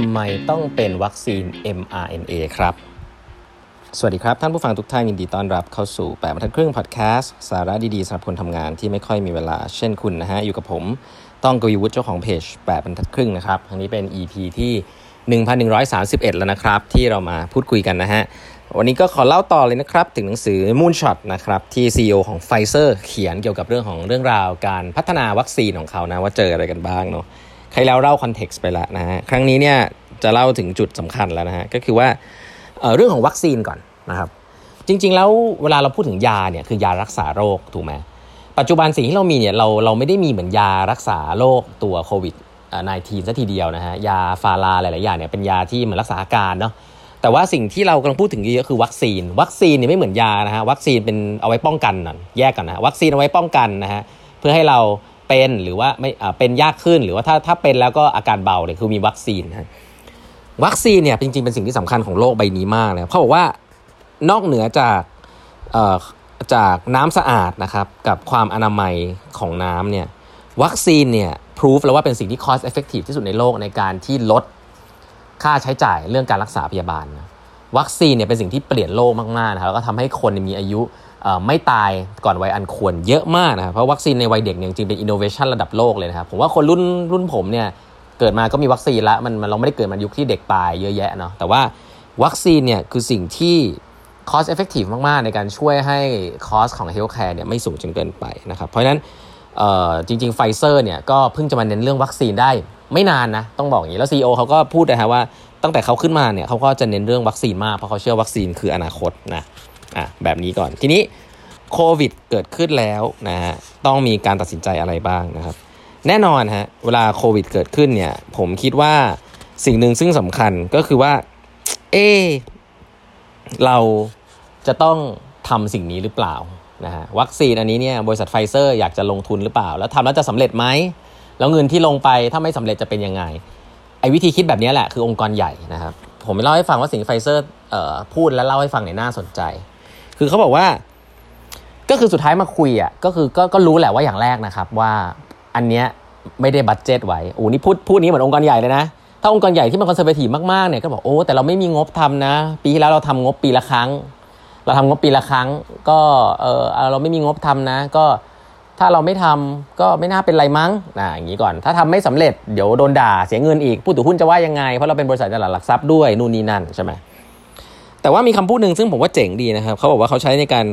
ทำไมต้องเป็นวัคซีน mRNA ครับ สวัสดีครับ ท่านผู้ฟังทุกท่านยินดีต้อนรับเข้าสู่แปดบรรทัดครึ่งพอดแคสต์สาระดีๆสำหรับคนทำงานที่ไม่ค่อยมีเวลาเช่นคุณนะฮะ อยู่กับผม ต้องกวีวุฒิเจ้าของเพจแปดบรรทัดครึ่งนะครับอันนี้เป็น EP ที่ 1131 แล้วนะครับ ที่เรามาพูดคุยกันนะฮะ วันนี้ก็ขอเล่าต่อเลยนะครับ ถึงหนังสือ Moonshot นะครับที่ CEO ของ Pfizer เขียนเกี่ยวกับเรื่องของเรื่องราวการพัฒนาวัคซีนของเขานะว่าเจออะไรกันบ้างเนาะ ครแล้วเล่า context ไปแล้วนะฮะครั้งนี้เนี่ยจะเล่าถึงจุดสำคัญแล้วนะฮะก็คือว่าเรื่องของวัคซีนก่อนนะครับ จริง ๆ แล้วเวลาเราพูดถึงยาเนี่ยคือยารักษาโรคถูกไหมปัจจุบันสิ่งที่เรามีเนี่ยเราเราไม่ได้มีเหมือนยารักษาโรคตัวโควิด -19 ซะทีเดียวนะฮะยาพาราหลายๆอย่างเนี่ยเป็นยาที่เหมือนรักษาอาการเนาะแต่ว่าสิ่งที่เรากำลังพูดถึงเยอะคือวัคซีน วัคซีนเนี่ยไม่เหมือนยานะฮะวัคซีนเป็นเอาไว้ป้องกันน่ะแยกกันนะวัคซีนเอาไว้ป้องกันนะฮะเพื่อให้เรา เป็นหรือว่าไม่เป็นยากขึ้นหรือว่าถ้าถ้าเป็นแล้วก็อาการเบาเนี่ยคือมีวัคซีนนะวัคซีนเนี่ยจริงๆเป็นสิ่งที่สำคัญของโลกใบนี้มากเลยเขาบอกว่านอกเหนือจากจากน้ำสะอาดนะครับกับความอนามัยของน้ำเนี่ยวัคซีนเนี่ยพิสูจแล้วว่าเป็นสิ่งที่ cost effective ที่สุดในโลกในการที่ลดค่าใช้จ่ายเรื่องการรักษาพยาบาลนะวัคซีนเนี่ยเป็นสิ่งที่เปลี่ยนโลกมากๆนะครับแล้วก็ทำให้คนมีอายุ ไม่ตายก่อนวัยอันควรเยอะมากนะครับเพราะวัคซีนในวัยเด็กเนี่ยจริงเป็นอินโนเวชันระดับโลกเลยนะครับผมว่าคนรุ่นรุ่นผมเนี่ยเกิดมาก็มีวัคซีนแล้วมันมันเราไม่ได้เกิดมายุคที่เด็กตายเยอะแยะเนาะแต่ว่าวัคซีนเนี่ยคือสิ่งที่ cost effective มาก ๆ ในการช่วยให้ cost ของ healthcare เนี่ยไม่สูงจนเกินไปนะครับเพราะฉะนั้นจริงๆไฟเซอร์เนี่ยก็เพิ่งจะมาเน้นเรื่องวัคซีนได้ไม่นานนะต้องบอกอย่างนี้แล้ว CEO เขาก็พูดนะฮะว่าตั้งแต่เขาขึ้นมาเนี่ยเขาก็จะเน้นเรื่องวัคซีนมากเพราะเขาเชื่อวัคซีนคืออนาคตนะ อะแบบนี้ก่อนทีนี้โควิดเกิดขึ้นแล้วนะฮะต้องมีการตัดสินใจอะไรบ้างนะครับ แน่นอนฮะเวลาโควิดเกิดขึ้นเนี่ย ผมคิดว่าสิ่งหนึ่งซึ่งสำคัญก็คือว่า เอเราจะต้องทำสิ่งนี้หรือเปล่านะฮะวัคซีนอันนี้เนี่ยบริษัทไฟเซอร์อยากจะลงทุนหรือเปล่า แล้วทำแล้วจะสำเร็จไหมแล้วเงินที่ลงไปถ้าไม่สำเร็จจะเป็นยังไงไอ้วิธีคิดแบบนี้แหละคือองค์กรใหญ่นะครับ ผมเล่าให้ฟังว่าสิ่งไฟเซอร์พูดและเล่าให้ฟังเนี่ยน่าสนใจ คือเขาบอกว่า ก็คือสุดท้ายมาคุยอะก็คือก็ก็รู้แหละว่าอย่างแรกนะครับ ว่าอันเนี้ยไม่ได้ budget ไว้โอ้นี่พูดพูดนี้เหมือนองค์กรใหญ่เลยนะถ้าองค์กรใหญ่ที่มัน conservative มากๆเนี่ยก็บอกโอ้แต่เราไม่มีงบทำนะ ปีที่แล้วเราทำงบปีละครั้ง เราทำงบปีละครั้ง ก็เออเราไม่มีงบทำนะ ก็ถ้าเราไม่ทำก็ไม่น่าเป็นไรมั้งนะอย่างนี้ก่อน ถ้าทำไม่สำเร็จเดี๋ยวโดนด่าเสียเงินอีกผู้ถือหุ้นจะว่ายังไงเพราะเราเป็นบริษัทตลาดหลักทรัพย์ด้วยนู่นนี่นั่นใช่ไหม แต่ว่ามีคำพูดหนึ่งซึ่งผมว่าเจ๋งดีนะครับเขาบอกว่าเขาใช้ในการ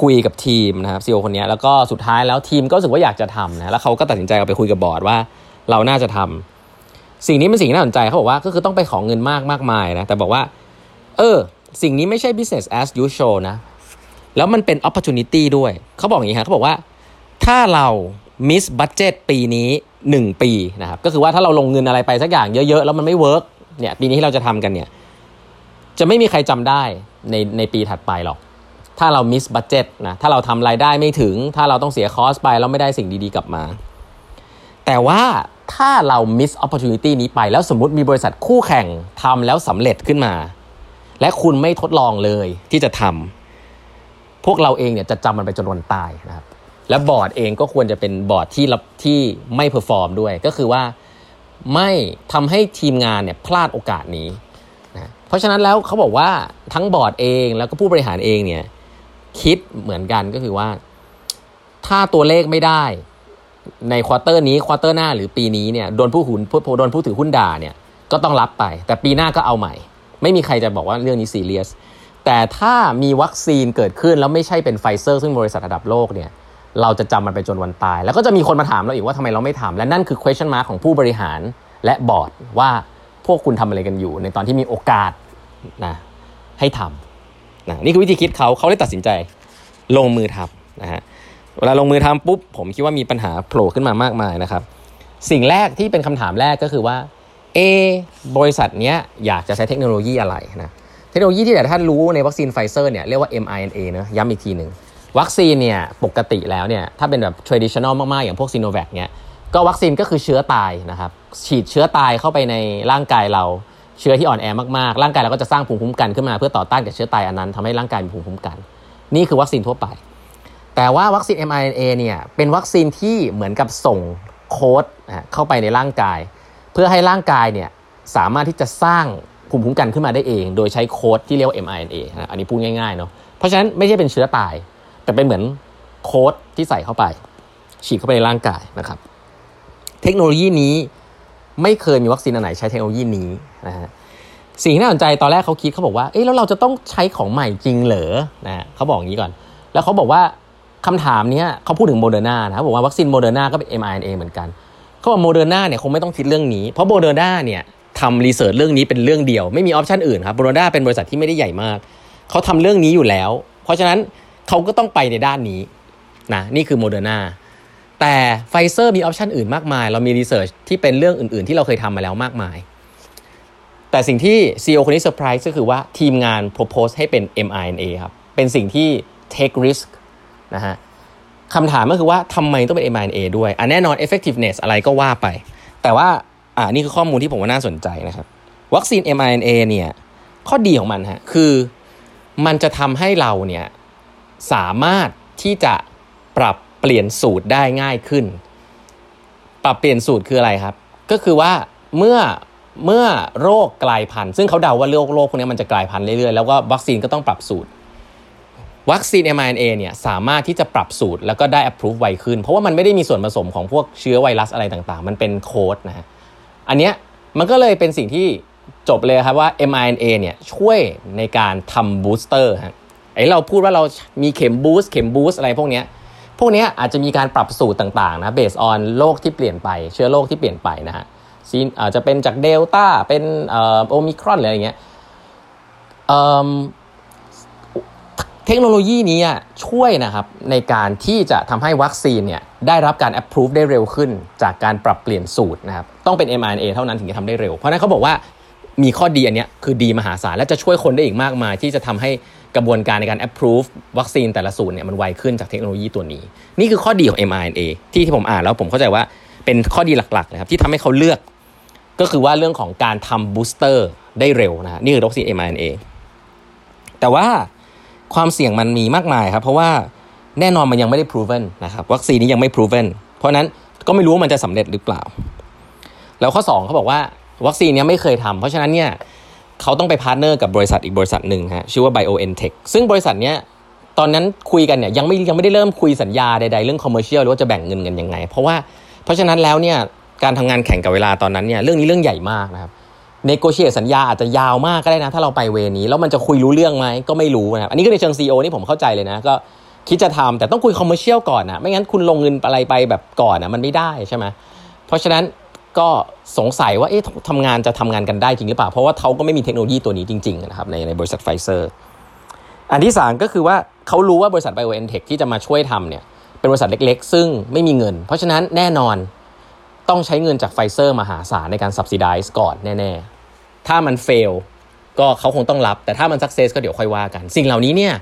คุยกับทีมนะครับ CEO คนนี้แล้วก็สุดท้ายแล้วทีมก็รู้สึกว่าอยากจะทำนะแล้วเขาก็ตัดสินใจเอาไปคุยกับบอร์ดว่า เราน่าจะทำสิ่งนี้เป็นสิ่งน่าสนใจเขาบอกว่าก็คือต้องไปขอเงินมากมากมายนะแต่บอกว่า เออ สิ่งนี้ไม่ใช่ business as usual นะแล้วมันเป็น opportunity ด้วย เขาบอกอย่างนี้ฮะเขาบอกว่าถ้าเรา miss budget ปีนี้ 1 ปีนะครับก็คือว่าถ้าเราลงเงินอะไรไปสักอย่างเยอะๆ แล้วมันไม่ workเนี่ยปีนี้ที่เราจะทำกันเนี่ย จะไม่มีใครจำได้ในในปีถัดไปหรอก ถ้าเรา miss budget นะ ถ้าเราทำรายได้ไม่ถึง ถ้าเราต้องเสีย cost ไปแล้วไม่ได้สิ่งดีๆกลับมา แต่ว่าถ้าเรา miss opportunity นี้ไป แล้วสมมติมีบริษัทคู่แข่งทำแล้วสำเร็จขึ้นมา และคุณไม่ทดลองเลยที่จะทำพวกเราเองเนี่ยจะจำมันไปจนวันตายนะครับ และบอร์ดเองก็ควรจะเป็นบอร์ดที่ที่ไม่ perform ด้วย ก็คือว่าไม่ทำให้ทีมงานเนี่ยพลาดโอกาสนี้ เพราะฉะนั้นแล้วเขาบอกว่าทั้งบอร์ดเองแล้วก็ผู้บริหารเองเนี่ยคิดเหมือนกันก็คือว่า ถ้าตัวเลขไม่ได้ใน quarter นี้ quarter หน้าหรือปีนี้เนี่ยโดนผู้หุ้นโดนผู้ถือหุ้นด่าเนี่ยก็ต้องรับไป แต่ปีหน้าก็เอาใหม่ ไม่มีใครจะบอกว่าเรื่องนี้ซีเรียสแต่ถ้ามีวัคซีนเกิดขึ้นแล้วไม่ใช่เป็นไฟเซอร์ซึ่งบริษัทระดับโลกเนี่ยเราจะจำมันไปจนวันตาย แล้วก็จะมีคนมาถามเราอีกว่าทำไมเราไม่ทำและนั่นคือ question mark ของผู้บริหารและบอร์ดว่า พวกคุณทำอะไรกันอยู่ ในตอนที่มีโอกาสนะให้ทำนะนี่คือวิธีคิดเขาเขาได้ตัดสินใจลงมือทำนะฮะเวลาลงมือทำปุ๊บผมคิดว่ามีปัญหาโผล่ขึ้นมามากมายนะครับ สิ่งแรกที่เป็นคำถามแรกก็คือว่าเอบริษัทเนี้ยอยากจะใช้เทคโนโลยีอะไรนะเทคโนโลยีที่หลายท่านรู้ในวัคซีนไฟเซอร์เนี่ยเรียกว่า mRNA นะย้ำอีกทีหนึ่งวัคซีนเนี่ยปกติแล้วเนี่ยถ้าเป็นแบบ traditional มาก ๆ อย่างพวกซีโนแวคเนี่ย ก็วัคซีนก็คือเชื้อตายนะครับ ฉีดเชื้อตายเข้าไปในร่างกายเราเชื้อที่อ่อนแอมากๆ ร่างกายเราก็จะสร้างภูมิคุ้มกันขึ้นมาเพื่อต่อต้านกับเชื้อตายอันนั้นทำให้ร่างกายมีภูมิคุ้มกัน นี่คือวัคซีนทั่วไป แต่ว่าวัคซีน mRNA เนี่ยเป็นวัคซีนที่เหมือนกับส่งโค้ดเข้าไปในร่างกาย เพื่อให้ร่างกายเนี่ยสามารถที่จะสร้างภูมิคุ้มกันขึ้นมาได้เอง โดยใช้โค้ดที่เรียกว่า mRNA นะอันนี้พูดง่ายๆเนาะเพราะฉะนั้นไม่ใช่เป็นเชื้อตาย แต่เป็นเหมือนโค้ดที่ใส่เข้าไป ฉีดเข้าไปในร่างกายนะครับ เทคโนโลยีนี้ไม่เคยมีวัคซีนอันไหนใช้เทคโนโลยีนี้นะฮะสิ่งที่น่าสนใจตอนแรกเขาคิดเขาบอกว่าเอ๊ะแล้วเราจะต้องใช้ของใหม่จริงเหรอนะฮะเขาบอกอย่างนี้ก่อน แล้วเขาบอกว่าคำถามนี้เขาพูดถึงโมเดอร์นานะเขาบอกว่าวัคซีนโมเดอร์นาก็เป็น mRNA เหมือนกันเขาบอกโมเดอร์นาเนี่ยคงไม่ต้องคิดเรื่องนี้ เพราะโมเดอร์นาเนี่ยทำ research เรื่องนี้เป็นเรื่องเดียว ไม่มี option อื่นครับโมเดอร์นาเป็นบริษัทที่ไม่ได้ใหญ่มากเขาทำเรื่องนี้อยู่แล้ว เพราะฉะนั้นเขาก็ต้องไปในด้านนี้นะนี่คือโมเดอร์นา แต่ไฟเซอร์มี option อื่นมากมาย เรามี research ที่เป็นเรื่องอื่น ๆ ที่เราเคยทำมาแล้วมากมาย แต่สิ่งที่ CEO คนนี้เซอร์ไพรส์ก็คือว่าทีมงาน propose ให้เป็น mRNA ครับ เป็นสิ่งที่ take risk นะฮะคำถามก็คือว่าทำไมต้องเป็น mRNA ด้วยอะแน่นอน effectiveness อะไรก็ว่าไป แต่ว่าอ่านี่คือข้อมูลที่ผมว่าน่าสนใจนะครับวัคซีน mRNA เนี่ยข้อดีของมันฮะคือมันจะทำให้เราเนี่ยสามารถที่จะปรับ ปลี่ยนสูตรได้ง่ายขึ้น ปรับเปลี่ยนสูตรคืออะไรครับ ก็คือว่าเมื่อเมื่อโรคกลายพันธุ์ซึ่งเขาเดาว่าโรคโรคพวกนี้มันจะกลายพันธุ์เรื่อยๆ แล้วก็วัคซีนก็ต้องปรับสูตร วัคซีน mRNA เนี่ยสามารถที่จะปรับสูตรแล้วก็ได้ approve ไวขึ้น เพราะว่ามันไม่ได้มีส่วนผสมของพวกเชื้อไวรัสอะไรต่างๆ มันเป็นโค้ดนะฮะอันเนี้ยมันก็เลยเป็นสิ่งที่จบเลยครับว่า mRNA เนี่ยช่วยในการทำ booster ฮะไอ้เราพูดว่าเรามีเข็ม boost เข็ม boost อะไรพวกเนี้ย พวกนี้อาจจะมีการปรับสูตรต่างๆนะ based on โรคที่เปลี่ยนไป เชื้อโรคที่เปลี่ยนไปนะฮะซีนอาจจะเป็นจากเดลต้าเป็นโอมิครอนอะไรอย่างเงี้ยเทคโนโลยีนี้ช่วยนะครับในการที่จะทำให้วัคซีนเนี่ยได้รับการ approve ได้เร็วขึ้น จากการปรับเปลี่ยนสูตรนะครับต้องเป็น mRNA เท่านั้นถึงจะทำได้เร็ว เพราะนั้นเขาบอกว่ามีข้อดีอันนี้คือดีมหาศาลและจะช่วยคนได้อีกมากมาย ที่จะทำให้ กระบวนการในการ approve วัคซีนแต่ละสูตรเนี่ยมันไวขึ้นจากเทคโนโลยีตัวนี้ นี่คือข้อดีของ mRNA ที่ที่ผมอ่านแล้วผมเข้าใจว่าเป็นข้อดีหลักๆนะครับที่ทำให้เขาเลือก ก็คือว่าเรื่องของการทำ booster ได้เร็วนะนี่คือวัคซีน mRNA แต่ว่าความเสี่ยงมันมีมากมายครับ เพราะว่าแน่นอนมันยังไม่ได้ proven นะครับวัคซีนนี้ยังไม่ proven เพราะนั้นก็ไม่รู้ว่ามันจะสำเร็จหรือเปล่า แล้วข้อ 2เขาบอกว่าวัคซีนนี้ไม่เคยทำเพราะฉะนั้นเนี่ย เขาต้องไป partner กับบริษัทอีกบริษัทหนึ่งฮะชื่อว่า BioNTech ซึ่งบริษัทเนี้ยตอนนั้นคุยกันเนี่ยยังไม่ยังไม่ได้เริ่มคุยสัญญาใดๆเรื่อง commercial หรือว่าจะแบ่งเงินกันยังไง เพราะว่าเพราะฉะนั้นแล้วเนี่ยการทำงานแข่งกับเวลาตอนนั้นเนี่ยเรื่องนี้เรื่องใหญ่มากนะครับnegotiate สัญญาอาจจะยาวมากก็ได้นะ ถ้าเราไป way นี้ แล้วมันจะคุยรู้เรื่องไหมก็ไม่รู้นะครับอันนี้ก็ในเชิง CEO นี่ผมเข้าใจเลยนะก็คิดจะทำแต่ต้องคุย commercial ก่อนนะไม่งั้นคุณลงเงินอะไรไปแบบก่อนนะมันไม่ได้ใช่ไหมเพราะฉะนั้น ก็สงสัยว่าเอ๊ะทำงานจะทำงานกันได้จริงหรือเปล่า เพราะว่าเขาก็ไม่มีเทคโนโลยีตัวนี้จริงๆนะครับในในบริษัทไฟเซอร์อันที่สามก็คือว่าเขารู้ว่าบริษัท BioNTech ที่จะมาช่วยทำเนี่ยเป็นบริษัทเล็กๆ ซึ่งไม่มีเงิน เพราะฉะนั้นแน่นอนต้องใช้เงินจากไฟเซอร์มหาศาลในการ subsidize ก่อนแน่ๆ ถ้ามัน fail ก็เขาคงต้องรับ แต่ถ้ามัน success ก็เดี๋ยวค่อยว่ากัน สิ่งเหล่านี้เนี่ย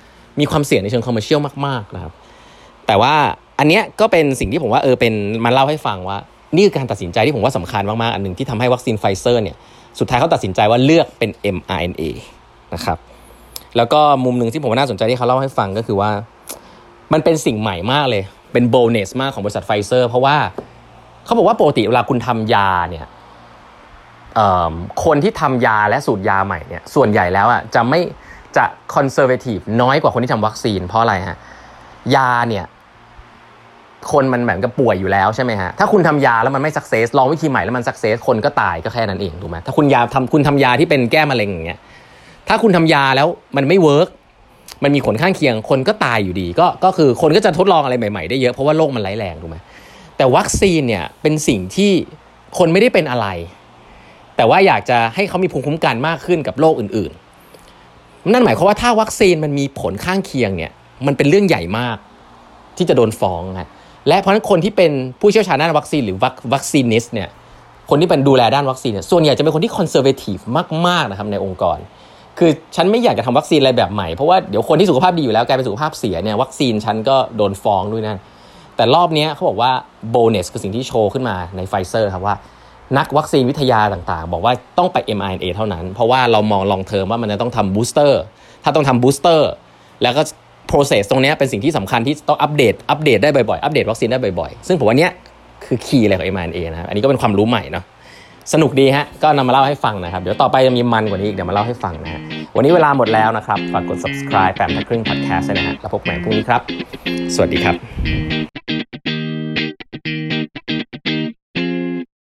มีความเสี่ยงในเชิง commercial มากๆนะครับแต่ว่าอันเนี้ยก็เป็นสิ่งที่ผมว่าเออเป็นมาเล่าให้ฟังว่า นี่คือการตัดสินใจที่ผมว่าสำคัญมากๆ อันหนึ่งที่ทำให้วัคซีนไฟเซอร์เนี่ยสุดท้ายเขาตัดสินใจว่าเลือกเป็น mRNA นะครับแล้วก็มุมหนึ่งที่ผมว่าน่าสนใจที่เขาเล่าให้ฟังก็คือว่า มันเป็นสิ่งใหม่มากเลย เป็น boldness มากของบริษัทไฟเซอร์ เพราะว่าเขาบอกว่าปกติเวลาคุณทำยาเนี่ยคนที่ทำยาและสูตรยาใหม่เนี่ยส่วนใหญ่แล้วอะจะไม่จะ conservative น้อยกว่าคนที่ทำวัคซีน เพราะอะไรฮะยาเนี่ย คนมันเหมือนกับป่วยอยู่แล้วใช่ไหมฮะ ถ้าคุณทำยาแล้วมันไม่ success ลองวิธีใหม่แล้วมัน success คนก็ตายก็แค่นั้นเองถูกไหมถ้าคุณยาทำคุณทำยาที่เป็นแก้มะเร็งอย่างเงี้ยถ้าคุณทำยาแล้วมันไม่ work มันมีผลข้างเคียงคนก็ตายอยู่ดี ก็ก็คือคนก็จะทดลองอะไรใหม่ๆได้เยอะเพราะว่าโรคมันร้ายแรงถูกไหมแต่วัคซีนเนี่ยเป็นสิ่งที่คนไม่ได้เป็นอะไร แต่ว่าอยากจะให้เขามีภูมิคุ้มกันมากขึ้นกับโรคอื่นๆ นั่นหมายความว่าถ้าวัคซีนมันมีผลข้างเคียงเนี่ยมันเป็นเรื่องใหญ่มากที่จะโดนฟ้องนะ และเพราะนั้นคนที่เป็นผู้เชี่ยวชาญด้านวัคซีนหรือ vaccinist เนี่ยคนที่เป็นดูแลด้านวัคซีนเนี่ยส่วนใหญ่จะเป็นคนที่ conservative มากๆนะครับในองค์กร คือฉันไม่อยากจะทำวัคซีนอะไรแบบใหม่เพราะว่าเดี๋ยวคนที่สุขภาพดีอยู่แล้วกลายเป็นสุขภาพเสียเนี่ยวัคซีนฉันก็โดนฟ้องด้วยนะแต่รอบนี้เขาบอกว่า boldness คือสิ่งที่โชว์ขึ้นมาในไฟเซอร์ครับว่านักวัคซีนวิทยาต่างๆ บอกว่าต้องไป mRNA เท่านั้น เพราะว่าเรามอง long term ว่ามันจะต้องทำ booster ถ้าต้องทำ booster แล้วก็ process ตรงนี้เป็นสิ่งที่สำคัญที่ต้องอัปเดต อัปเดตได้บ่อยๆ อัปเดตวัคซีนได้บ่อยๆ ซึ่งผมว่านี้คือคีย์อะไรของ mRNA นะครับ อันนี้ก็เป็นความรู้ใหม่เนาะ สนุกดีฮะ ก็นำมาเล่าให้ฟังนะครับ เดี๋ยวต่อไปจะมีมันกว่านี้อีก เดี๋ยวมาเล่าให้ฟังนะฮะ วันนี้เวลาหมดแล้วนะครับ ฝากกด subscribe แปมทักครึ่ง podcast นะฮะ แล้วพบกันใหม่พรุ่งนี้ครับ สวัสดีครับ